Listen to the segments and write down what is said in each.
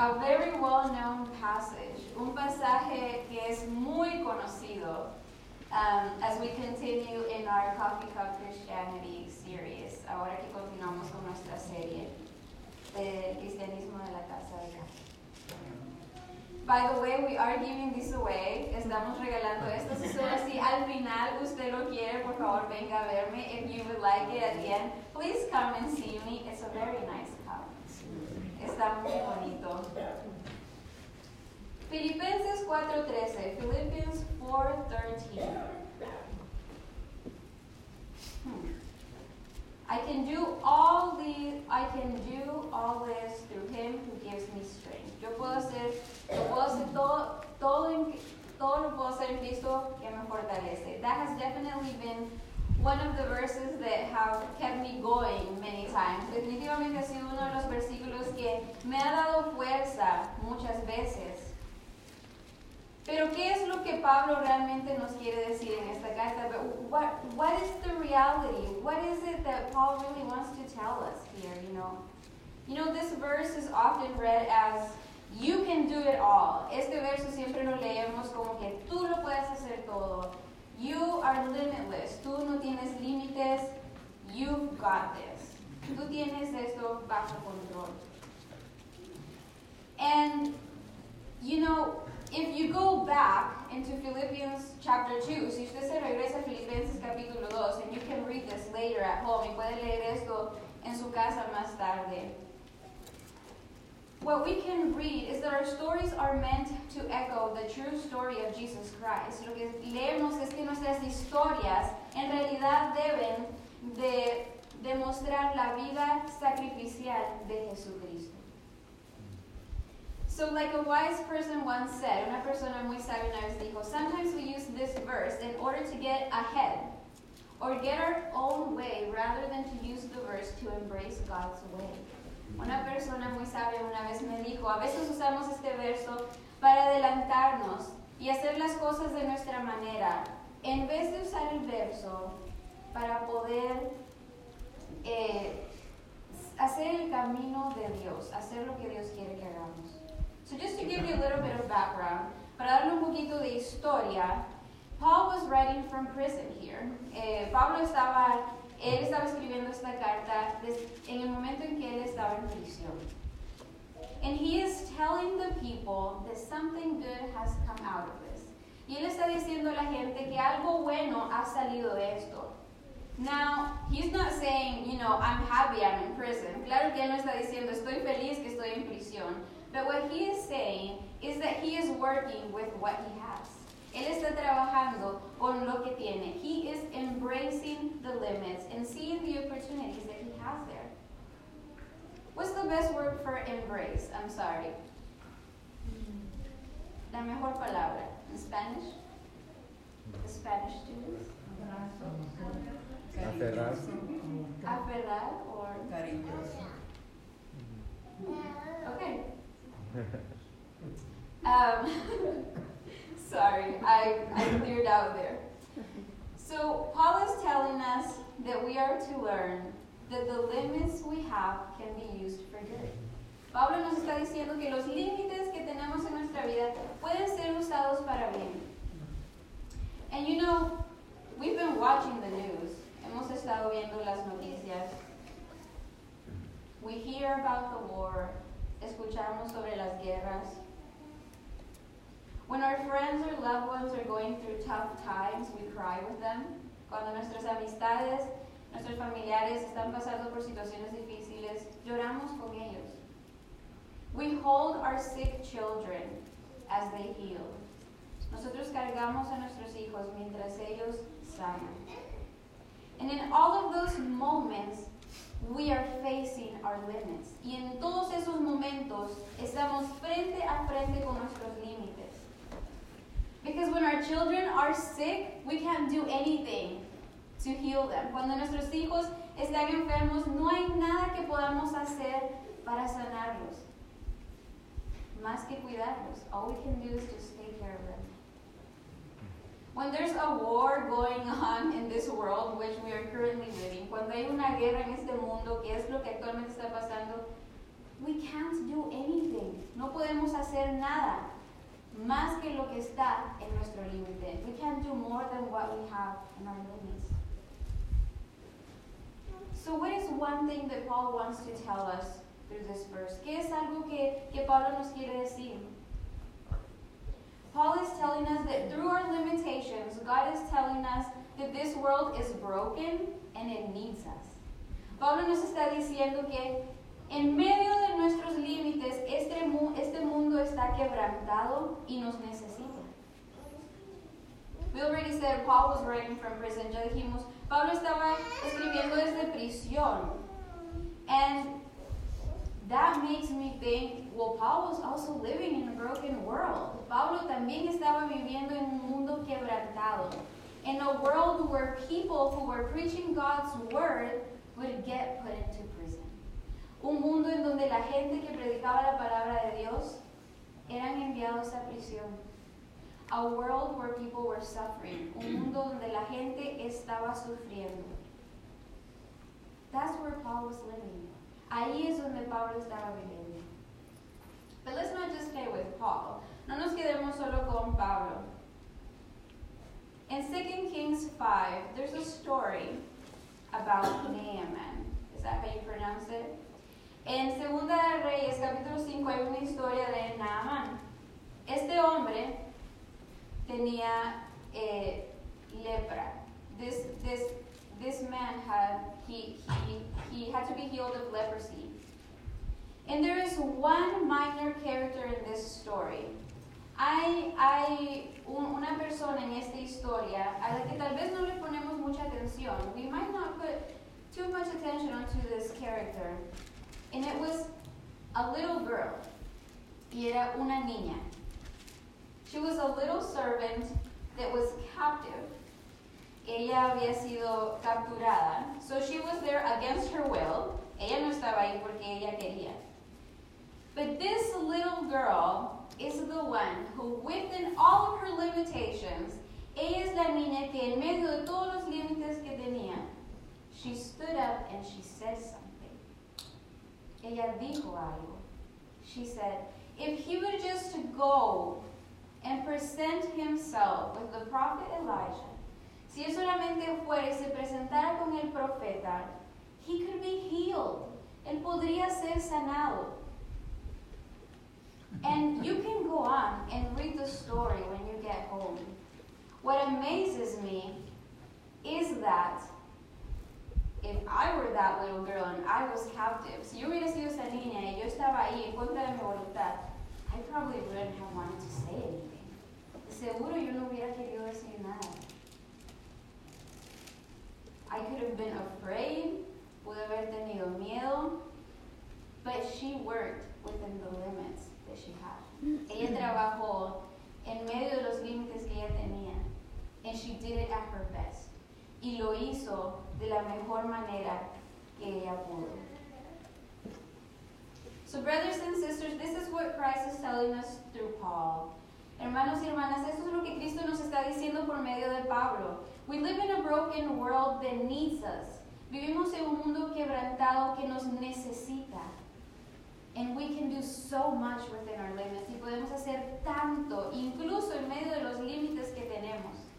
a very well-known passage, un pasaje que es muy conocido um, as we continue in our Coffee Cup Christianity series, ahora que continuamos con nuestra serie de cristianismo de la casa de Dios. By the way, we are giving this away. Estamos regalando esto. Si al final usted lo quiere, por favor, venga a verme. If you would like it at the end, please come and see me. It's a very nice. Está muy bonito. Filipenses 4:13. Philippians 4:13. Hmm. I can do all the I can do all this through him who gives me strength. Yo puedo hacer, yo puedo hacer todo, todo, en, todo lo puedo hacer en Cristo que me fortalece. That has definitely been one of the verses that have kept me going many times. Definitivamente ha sido uno de los versículos que me ha dado fuerza muchas veces. Pero ¿qué es lo que Pablo realmente nos quiere decir en esta carta? What, what is the reality? What is it that Paul really wants to tell us here, you know? You know, this verse is often read as, you can do it all. Este verso siempre lo leemos como que tú lo puedes hacer todo. You are limitless. Tú no tienes límites. You've got this. Tú tienes esto bajo control. And, you know, if you go back into Philippians chapter 2, si usted se regresa a Filipenses capítulo 2, and you can read this later at home, y puede leer esto en su casa más tarde. What we can read is that our stories are meant to echo the true story of Jesus Christ. Lo que leemos es que nuestras historias en realidad deben de demostrar la vida sacrificial de Jesucristo. So, like a wise person once said, una persona muy sabia una vez dijo, sometimes we use this verse in order to get ahead or get our own way rather than to use the verse to embrace God's way. Una persona muy sabia una vez me dijo, a veces usamos este verso para adelantarnos y hacer las cosas de nuestra manera, en vez de usar el verso para poder eh, hacer el camino de Dios, hacer lo que Dios quiere que hagamos. So just to give you a little bit of background, para darle un poquito de historia, Paul was writing from prison here. Eh, Pablo estaba, él estaba escribiendo esta carta en el momento en que él estaba en prisión. And he is telling the people that something good has come out of this. Y él está diciendo a la gente que algo bueno ha salido de esto. Now, he's not saying, you know, I'm happy I'm in prison. Claro que él no está diciendo, estoy feliz que estoy en prisión. But what he is saying is that he is working with what he has. Él está trabajando con lo que tiene. He is embracing the limits and seeing the opportunities that he has there. What's the best word for embrace? I'm sorry. La mejor palabra in Spanish? The Spanish students? Aferrarse. Aferrar or Cariñoso. Okay. Um, sorry, I, I cleared out there. So, Paul is telling us that we are to learn that the limits we have can be used for good. Pablo nos está diciendo que los límites que tenemos en nuestra vida pueden ser usados para bien. And you know, we've been watching the news. Hemos estado viendo las noticias. We hear about the war. Escuchamos sobre las guerras. When our friends or loved ones are going through tough times, we cry with them. Cuando nuestras amistades, nuestros familiares están pasando por situaciones difíciles, lloramos con ellos. We hold our sick children as they heal. Nosotros cargamos a nuestros hijos mientras ellos sanan. And in all of those moments, we are facing our limits. Y en todos esos momentos estamos frente a frente con nuestros límites. Because when our children are sick, we can't do anything to heal them. Cuando nuestros hijos están enfermos, no hay nada que podamos hacer para sanarlos. Más que cuidarlos. All we can do is just take care of them. When there's a war going on in this world, which we are currently living, cuando hay una guerra en este mundo, que es lo que actualmente está pasando, we can't do anything. No podemos hacer nada más que lo que está en nuestro límite. We can't do more than what we have in our limits. So what is one thing that Paul wants to tell us through this verse? ¿Qué es algo que, que Pablo nos quiere decir? Paul is telling us that through our limitations, God is telling us that this world is broken and it needs us. Pablo nos está diciendo que en medio de nuestros límites, este, mu este mundo está quebrantado y nos necesita. We already said Paul was writing from prison. Ya dijimos, Pablo estaba escribiendo desde prisión. And that makes me think, well, Paul was also living in a broken world. Pablo también estaba viviendo en un mundo quebrantado. In a world where people who were preaching God's word would get put into prison. Un mundo en donde la gente que predicaba la palabra de Dios eran enviados a prisión. A world where people were suffering. Un mundo donde la gente estaba sufriendo. That's where Paul was living. Ahí es donde Pablo estaba viviendo. But let's not just stay with Paul. No nos quedemos solo con Pablo. In 2 Kings 5, there's a story about Naaman. Is that how you pronounce it? En Segunda de Reyes, capítulo 5, hay una historia de Naaman. Este hombre tenía eh, lepra. This, this, this man had, he, he, he had to be healed of leprosy. And there is one minor character in this story. Hay, hay un, una persona en esta historia a la que tal vez no le ponemos mucha atención. We might not put too much attention onto this character. And it was a little girl. Y era una niña. She was a little servant that was captive. Ella había sido capturada. So she was there against her will. Ella no estaba ahí porque ella quería. But this little girl is the one who, within all of her limitations, ella es la niña que en medio de todos los límites que tenía, she stood up and she said something. Ella dijo algo. She said, if he would just to go and present himself with the prophet Elijah, si él solamente fuera y se presentara con el profeta, he could be healed. Él podría ser sanado. And you can go on and read the story when you get home. What amazes me is that if I were that little girl and I was captive, si yo hubiera sido esa niña y yo estaba ahí en contra de mi voluntad, I probably wouldn't have wanted to say anything. Seguro yo no hubiera querido decir nada. I could have been afraid, pude haber tenido miedo, but she worked within the limits that she had. Ella mm-hmm. trabajó en medio de los límites que ella tenía. And she did it at her best. Y lo hizo de la mejor manera que ella pudo. So, brothers and sisters, this is what Christ is telling us through Paul. Hermanos y hermanas, esto es lo que Cristo nos está diciendo por medio de Pablo. We live in a broken world that needs us. Vivimos en un mundo quebrantado que nos necesita. And we can do so much within our limits. Y podemos hacer tanto, incluso en medio de los límites que tenemos.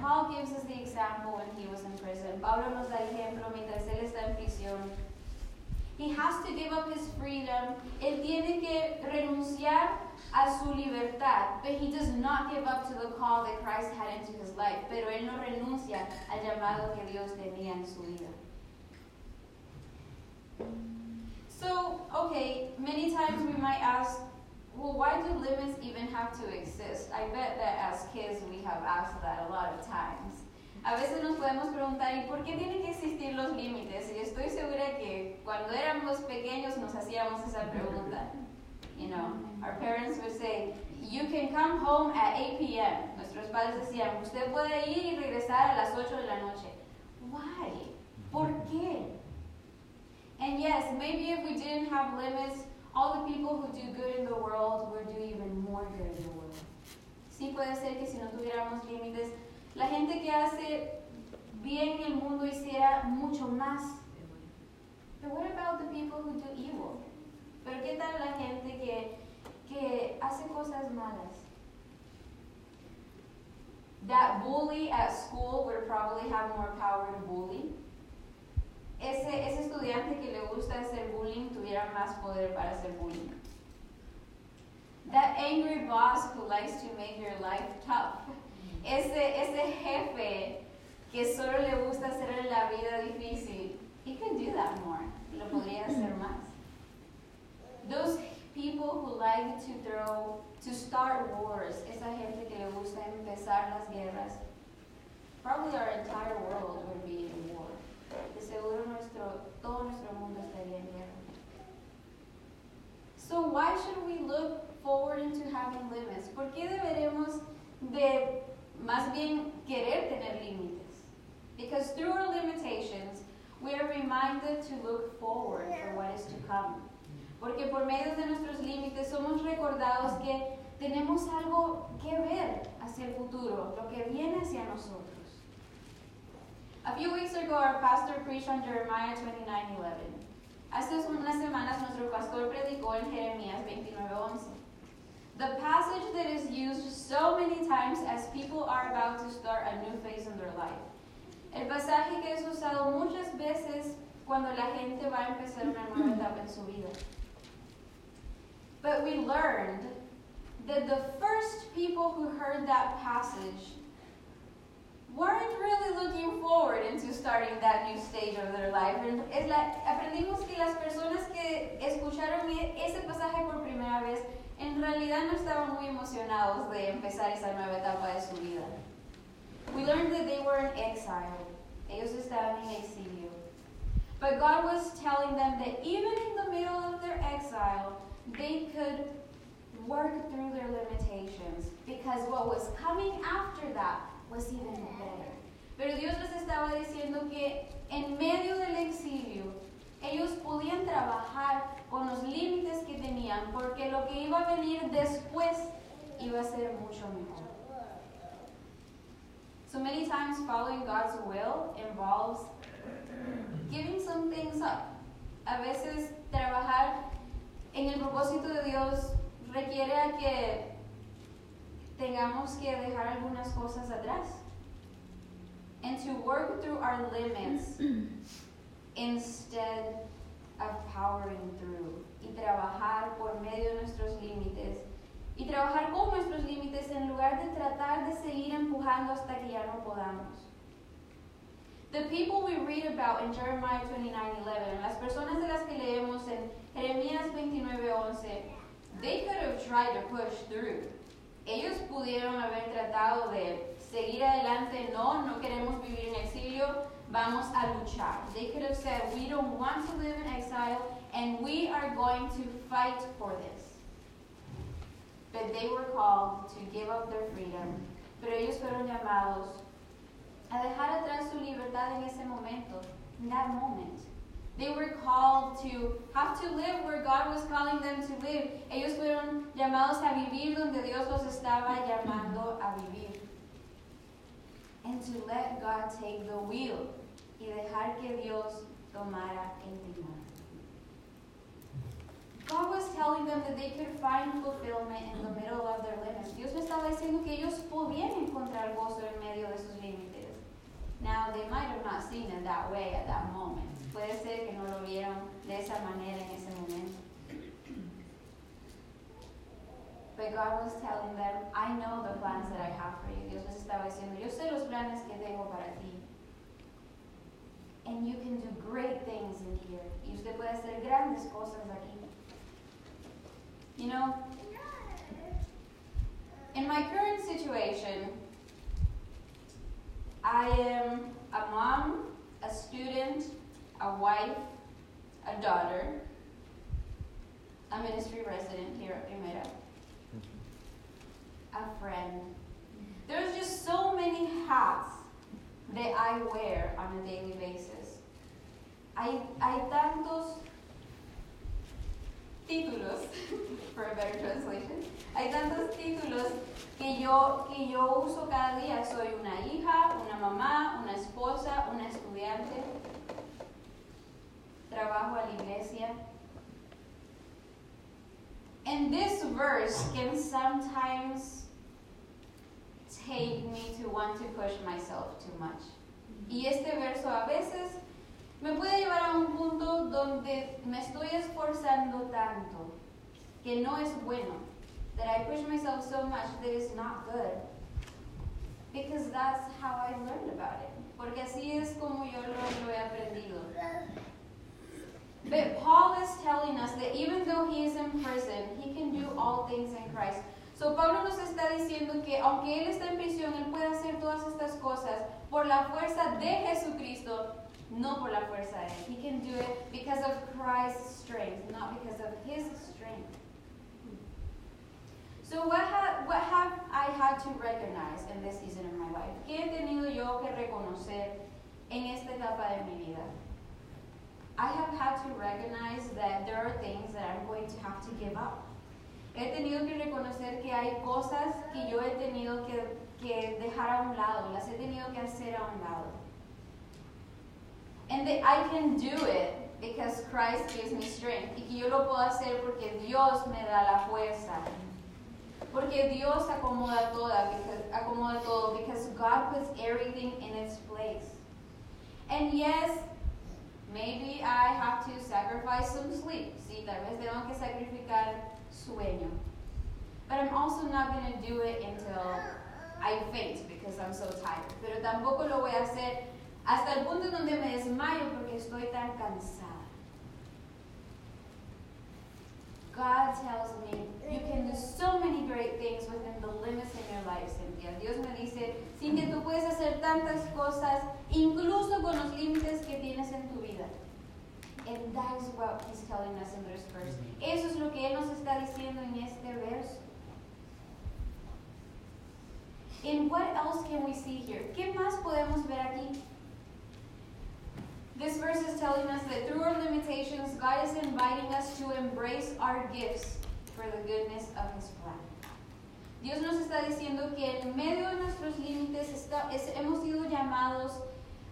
Paul gives us the example when he was in prison. Pablo nos da ejemplo mientras él está en prisión. He has to give up his freedom. Él tiene que renunciar a su libertad. But he does not give up to the call that Christ had into his life. Pero él no renuncia al llamado que Dios tenía en su vida. So, okay, many times we might ask, well, why do limits even have to exist? I bet that as kids we have asked that a lot of times. A veces nos podemos preguntar, ¿y por qué tienen que existir los límites? Y estoy segura que cuando éramos pequeños nos hacíamos esa pregunta. You know, our parents would say, you can come home at 8 p.m. Nuestros padres decían, usted puede ir y regresar a las 8 de la noche. Why? ¿Por qué? And yes, maybe if we didn't have limits, all the people who do good in the world would do even more good in the world. Sí puede ser que si no tuviéramos límites, la gente que hace bien en el mundo hiciera mucho más. But what about the people who do evil? Pero ¿qué tal la gente que, que hace cosas malas? That bully at school would probably have more power to bully. Ese, ese estudiante que le gusta hacer bullying tuviera más poder para hacer bullying. That angry boss who likes to make your life tough. Ese, ese jefe que solo le gusta hacer la vida difícil. He can do that more. Lo podría hacer más. Those people who like to throw, to start wars, esa gente que le gusta empezar las guerras, probably our entire world would be in war. De seguro nuestro, todo nuestro mundo estaría en guerra. So why should we look forward into having limits? ¿Por qué deberemos de más bien querer tener límites? Because through our limitations, we are reminded to look forward for what is to come. Porque por medio de nuestros límites somos recordados que tenemos algo que ver hacia el futuro, lo que viene hacia nosotros. A few weeks ago, our pastor preached on Jeremiah 29:11. Hace unas semanas, nuestro pastor predicó en Jeremías 29:11. The passage that is used so many times as people are about to start a new phase in their life. El pasaje que es usado muchas veces cuando la gente va a empezar una nueva etapa en su vida. But we learned that the first people who heard that passage weren't really looking forward into starting that new stage of their life. Es la, aprendimos que las personas que escucharon ese pasaje por primera vez en realidad no estaban muy emocionados de empezar esa nueva etapa de su vida. We learned that they were in exile. Ellos estaban en exilio. But God was telling them that even in the middle of their exile, they could work through their limitations because what was coming after that was even better. Pero Dios les estaba diciendo que en medio del exilio ellos podían trabajar con los límites que tenían porque lo que iba a venir después iba a ser mucho mejor. So many times following God's will involves giving some things up. A veces trabajar en el propósito de Dios requiere que tengamos que dejar algunas cosas atrás. And to work through our limits instead of powering through. Y trabajar por medio de nuestros límites. Y trabajar con nuestros límites en lugar de tratar de seguir empujando hasta que ya no podamos. The people we read about in Jeremiah 29:11, las personas de las que leemos en Jeremías 29:11, they could have tried to push through. Ellos pudieron haber tratado de seguir adelante, no, no queremos vivir en exilio, vamos a luchar. They could have said, we don't want to live in exile and we are going to fight for this. But they were called to give up their freedom. Pero ellos fueron llamados a dejar atrás su libertad en ese momento, in that moment. They were called to have to live where God was calling them to live. Ellos fueron llamados a vivir donde Dios los estaba llamando a vivir. And to let God take the wheel y dejar que Dios tomara el timón. God was telling them that they could find fulfillment in the middle of their limits. Dios me estaba diciendo que ellos podían encontrar gozo en medio de sus límites. Now, they might have not seen it that way at that moment. Puede ser que no lo vieron de esa manera en ese momento. But God was telling them, I know the plans that I have for you. Dios les estaba diciendo, yo sé los planes que tengo para ti. And you can do great things in here. Y usted puede hacer grandes cosas aquí. You know, in my current situation, I am a mom, a student, a wife, a daughter, a ministry resident here at Primera, a friend. There's just so many hats that I wear on a daily basis. Hay, hay tantos títulos, for a better translation, hay tantos títulos que yo, que yo uso cada día. Soy una hija, una mamá, una esposa, una estudiante, trabajo a la iglesia. And this verse can sometimes take me to want to push myself too much. Y este verso a veces me puede llevar a un punto donde me estoy esforzando tanto que no es bueno. That I push myself so much that it's not good. Because that's how I learned about it. Porque así es como yo lo, lo he aprendido. But Paul is telling us that even though he is in prison, he can do all things in Christ. So Pablo nos está diciendo que aunque él está en prisión, él puede hacer todas estas cosas por la fuerza de Jesucristo, no por la fuerza de él. He can do it because of Christ's strength, not because of his strength. So what, ha what have I had to recognize in this season of my life? ¿Qué he tenido yo que reconocer en esta etapa de mi vida? I have had to recognize that there are things that I'm going to have to give up. He tenido que reconocer que hay cosas que yo he tenido que, que dejar a un lado, las he tenido que hacer a un lado. And that I can do it because Christ gives me strength. Y que yo lo puedo hacer porque Dios me da la fuerza. Porque Dios acomoda toda, because, acomoda todo, because God puts everything in its place. And yes, maybe I have to sacrifice some sleep. Sí, tal vez tengo que sacrificar sueño. But I'm also not going to do it until I faint because I'm so tired. Pero tampoco lo voy a hacer hasta el punto donde me desmayo porque estoy tan cansada. God tells me you can do so many great things within the limits in your life, Cynthia. Dios me dice, Cintia, tú puedes hacer tantas cosas, incluso con los límites que tienes en tu vida. And that is what he's telling us in this verse. Eso es lo que él nos está diciendo en este verso. And what else can we see here? ¿Qué más podemos ver aquí? This verse is telling us that through our limitations, God is inviting us to embrace our gifts for the goodness of His plan. Dios nos está diciendo que en medio de nuestros límites es, hemos sido llamados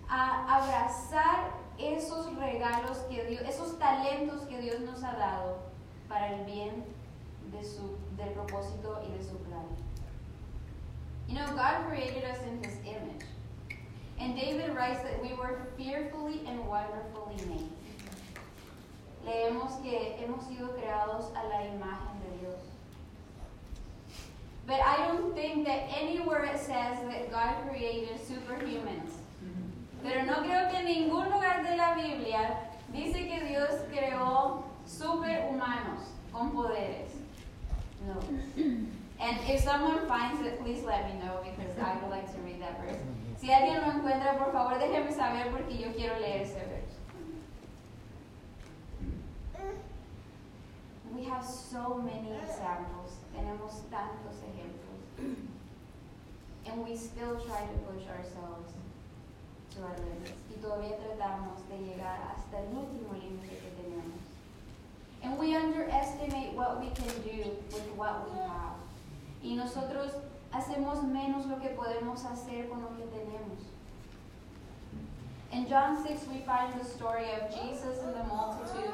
a abrazar esos regalos que Dios, esos talentos que Dios nos ha dado para el bien de su, del propósito y de su plan. You know, God created us in His image. And David writes that we were fearfully and wonderfully made. Leemos que hemos sido creados a la imagen de Dios. But I don't think that anywhere it says that God created superhumans. Pero no creo que en ningún lugar de la Biblia dice que Dios creó superhumanos con poderes. No. And if someone finds it, please let me know because I would like to read that verse. Si alguien lo encuentra, por favor déjeme saber porque yo quiero leer ese verso. We have so many examples. Tenemos tantos ejemplos. And we still try to push ourselves to our limits. Y todavía tratamos de llegar hasta el último límite que tenemos. And we underestimate what we can do with what we have. Y nosotros hacemos menos lo que podemos hacer con lo que tenemos. In John 6, we find the story of Jesus and the multitude.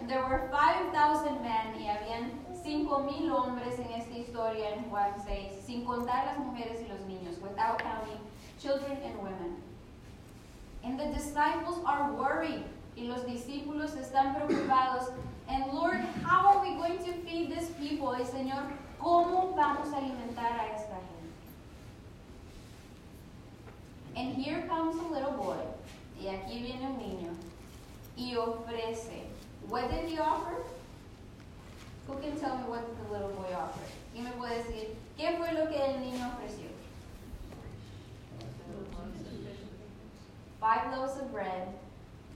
And there were 5,000 men y habían 5,000 hombres en esta historia en Juan 6, sin contar las mujeres y los niños, without counting children and women. And the disciples are worried. Y los discípulos están preocupados. And Lord, how are we going to feed this people? Y Señor, ¿cómo vamos a alimentar a esta gente? And here comes a little boy. Y aquí viene un niño. Y ofrece. What did he offer? Who can tell me what the little boy offered? ¿Quién me puede decir qué fue lo que el niño ofreció? Five loaves of bread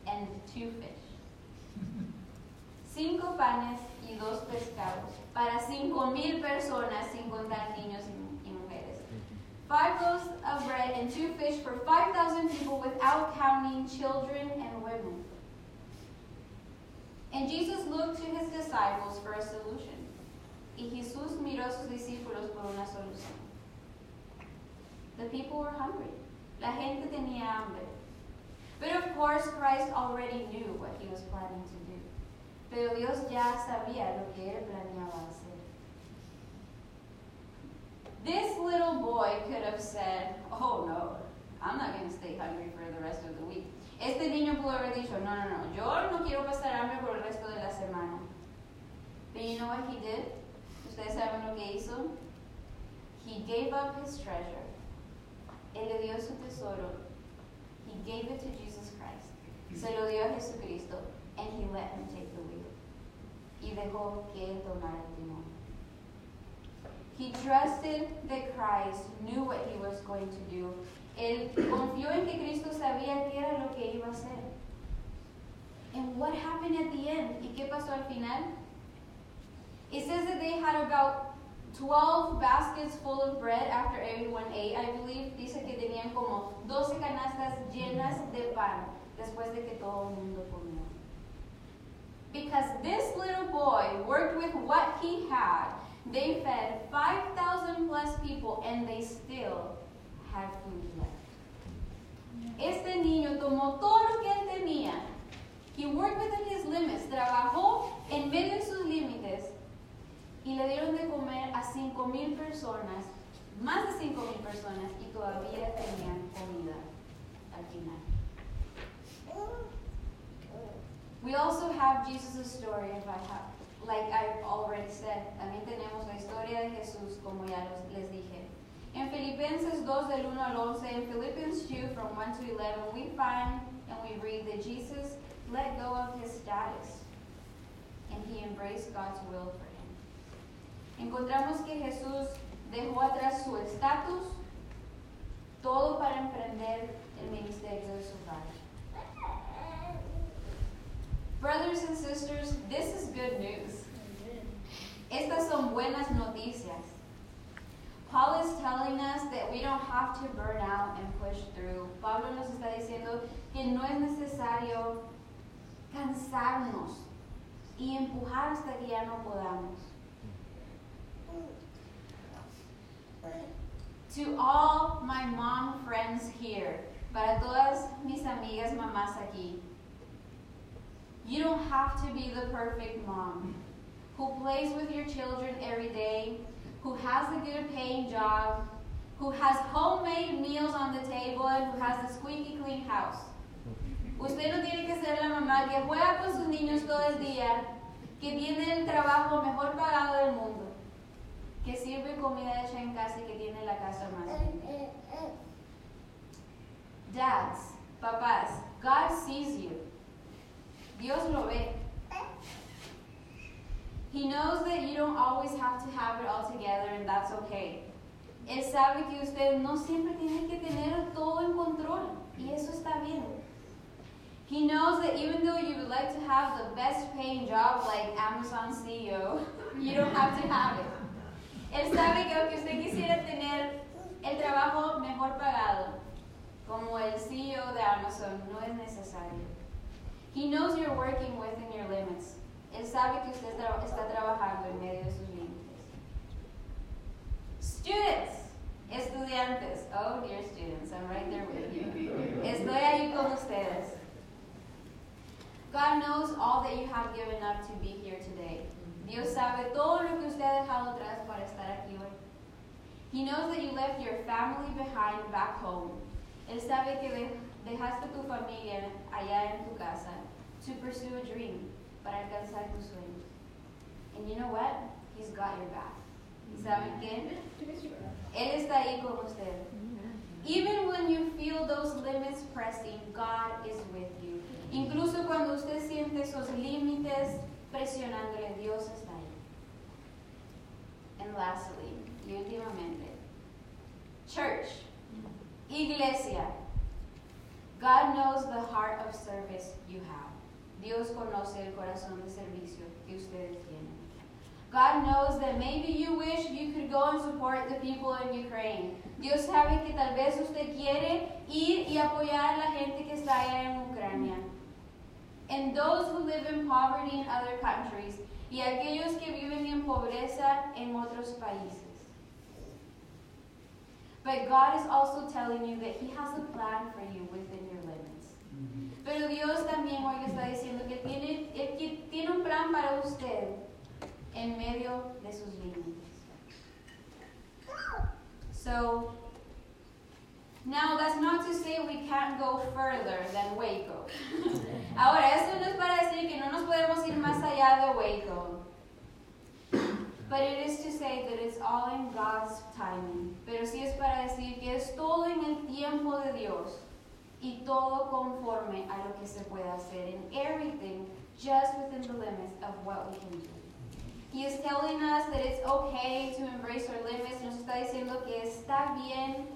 and two fish. Cinco panes y dos pescados para cinco mil personas sin contar niños y, mujeres. Five loaves of bread and two fish for 5,000 people without counting children and women. And Jesus looked to his disciples for a solution. Y Jesús miró a sus discípulos por una solución. The people were hungry. La gente tenía hambre. But of course, Christ already knew what he was planning to do pero Dios ya sabía lo que él planeaba hacer. This little boy could have said, oh no, I'm not going to stay hungry for the rest of the week. Este niño pudo haber dicho, no, no, no, yo no quiero pasar hambre por el resto de la semana. But you know what he did? ¿Ustedes saben lo que hizo? He gave up his treasure. Él le dio su tesoro. He gave it to Jesus Christ. Se lo dio a Jesucristo. And he let him take the week. Y dejó que él tomara el timón. He trusted that Christ knew what he was going to do. Él confió en que Cristo sabía qué era lo que iba a hacer. And what happened at the end? ¿Y qué pasó al final? It says that they had about 12 baskets full of bread after everyone ate. I believe dice que tenían como 12 canastas llenas de pan después de que todo el mundo comió. Because this little boy worked with what he had. They fed 5,000 plus people and they still had food left. Este niño tomó todo lo que él tenía. He worked within his limits. Trabajó en medio de sus límites y le dieron de comer a 5,000 personas, más de 5,000 personas, y todavía tenían comida al final. We also have Jesus' story, if I have, like I've already said. También tenemos la historia de Jesús, como ya les dije. In Filipenses 2 del 1 al 11, in Philippians 2 from 1 to 11, we find and we read that Jesus let go of his status and he embraced God's will for him. Encontramos que Jesús dejó atrás su estatus, todo para emprender el ministerio de su Padre. Brothers and sisters, this is good news. Estas son buenas noticias. Paul is telling us that we don't have to burn out and push through. Pablo nos está diciendo que no es necesario cansarnos y empujar hasta que ya no podamos. To all my mom friends here, para todas mis amigas mamás aquí, you don't have to be the perfect mom who plays with your children every day, who has a good paying job, who has homemade meals on the table, and who has a squeaky clean house. Usted no tiene que ser la mamá que juega con sus niños todo el día, que tiene el trabajo mejor pagado del mundo, que sirve comida hecha en casa y que tiene la casa más eh, limpia. Eh, eh. Dads, papás, God sees you. Dios lo ve. He knows that you don't always have to have it all together and that's okay. Él sabe que usted no siempre tiene que tener todo en control y eso está bien. He knows that even though you would like to have the best paying job like Amazon CEO, you don't have to have it. Él sabe que aunque usted quisiera tener el trabajo mejor pagado, como el CEO de Amazon, no es necesario. He knows you're working within your limits. Él sabe que usted está trabajando en medio de sus límites. Students, estudiantes. Oh, dear students, I'm right there with you. Estoy ahí con ustedes. God knows all that you have given up to be here today. Dios sabe todo lo que usted ha dejado atrás para estar aquí hoy. He knows that you left your family behind back home. Él sabe que dejaste tu familia allá en tu casa to pursue a dream, para alcanzar tus sueños. And you know what? He's got your back. ¿Y saben qué? Él está ahí con usted. Even when you feel those limits pressing, God is with you. Incluso cuando usted siente esos límites presionándole, Dios está ahí. And lastly, y últimamente, church, iglesia, God knows the heart of service you have. Dios conoce el corazón de servicio que ustedes tienen. God knows that maybe you wish you could go and support the people in Ukraine. Dios sabe que tal vez usted quiere ir y apoyar a la gente que está allá en Ucrania. And those who live in poverty in other countries y aquellos que viven en pobreza en otros países. But God is also telling you that He has a plan for you within your. Pero Dios también hoy le está diciendo que tiene, que tiene un plan para usted en medio de sus límites. So, say we can't go further than Waco. Ahora, esto no es para decir que no nos podemos ir más allá de Waco. But it is to say that it's all in God's timing. Pero sí es para decir que es todo en el tiempo de Dios y todo conforme a lo que se puede hacer. And everything just within the limits of what we can do. He is telling us that it's okay to embrace our limits. Nos está diciendo que está bien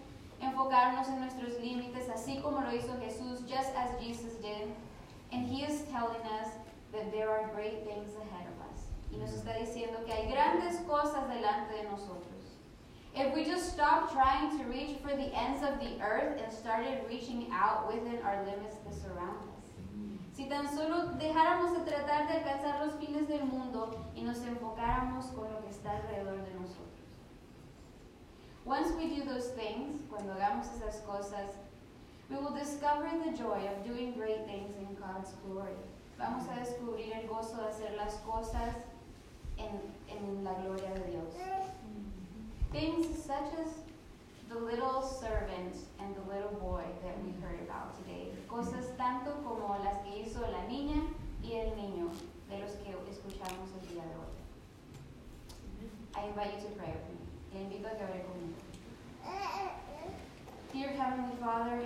enfocarnos en nuestros límites, así como lo hizo Jesús, just as Jesus did. And he is telling us that there are great things ahead of us. Y nos está diciendo que hay grandes cosas delante de nosotros. If we just stopped trying to reach for the ends of the earth and started reaching out within our limits that surround us. Mm-hmm. Si tan solo dejáramos de tratar de alcanzar los fines del mundo y nos enfocáramos con lo que está alrededor de nosotros. Once we do those things, cuando hagamos esas cosas, we will discover the joy of doing great things in God's glory. Vamos a descubrir el gozo de hacer las cosas en, en la gloria de Dios. Things such as the little servant and the little boy that we heard about today. Cosas tanto como las que hizo la niña y el niño de los que escuchamos el día de hoy. I invite you to pray with me. Le invito a que ore conmigo. Dear Heavenly Father,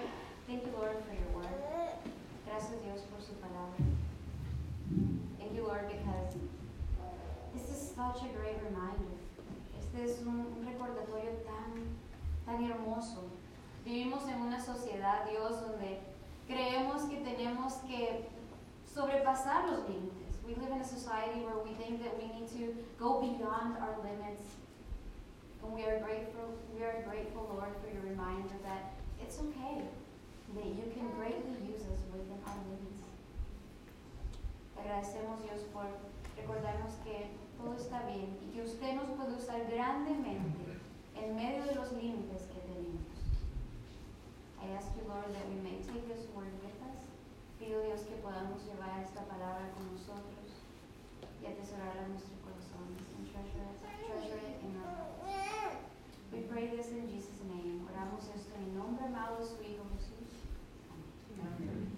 thank you, Lord, for your word. Gracias, Dios, por su palabra. Thank you, Lord, because this is such a great reminder. Es un, recordatorio tan, tan hermoso. Vivimos en una sociedad, Dios, donde creemos que tenemos que sobrepasar los límites. We live in a society where we think that we need to go beyond our limits. And we are grateful, we are grateful, Lord, for your reminder that it's okay, that you can greatly use us within our limits. Agradecemos, Dios, por recordarnos que todo está bien y que usted nos puede usar grandemente en medio de los límites que tenemos. I ask you, Lord, that we may take this word with us. Pido, Dios, que podamos llevar esta palabra con nosotros y atesorarla en nuestros corazones. And treasure, treasure it in our. We pray this in Jesus' name. Oramos esto en nombre amado de su Hijo Jesús. Amén. Amén.